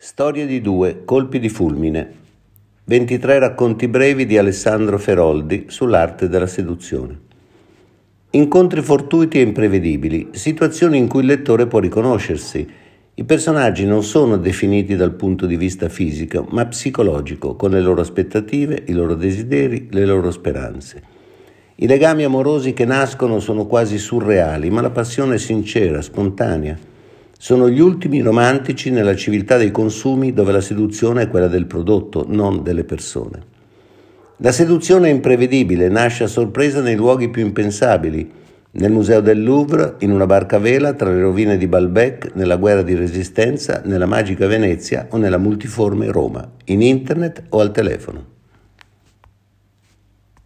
Storie di due, colpi di fulmine. 23 racconti brevi di Alessandro Feroldi sull'arte della seduzione. Incontri fortuiti e imprevedibili, situazioni in cui il lettore può riconoscersi. I personaggi non sono definiti dal punto di vista fisico, ma psicologico, con le loro aspettative, i loro desideri, le loro speranze. I legami amorosi che nascono sono quasi surreali, ma la passione è sincera, spontanea. Sono gli ultimi romantici nella civiltà dei consumi dove la seduzione è quella del prodotto, non delle persone. La seduzione è imprevedibile, nasce a sorpresa nei luoghi più impensabili, nel Museo del Louvre, in una barca a vela, tra le rovine di Balbec, nella guerra di resistenza, nella magica Venezia o nella multiforme Roma, in internet o al telefono.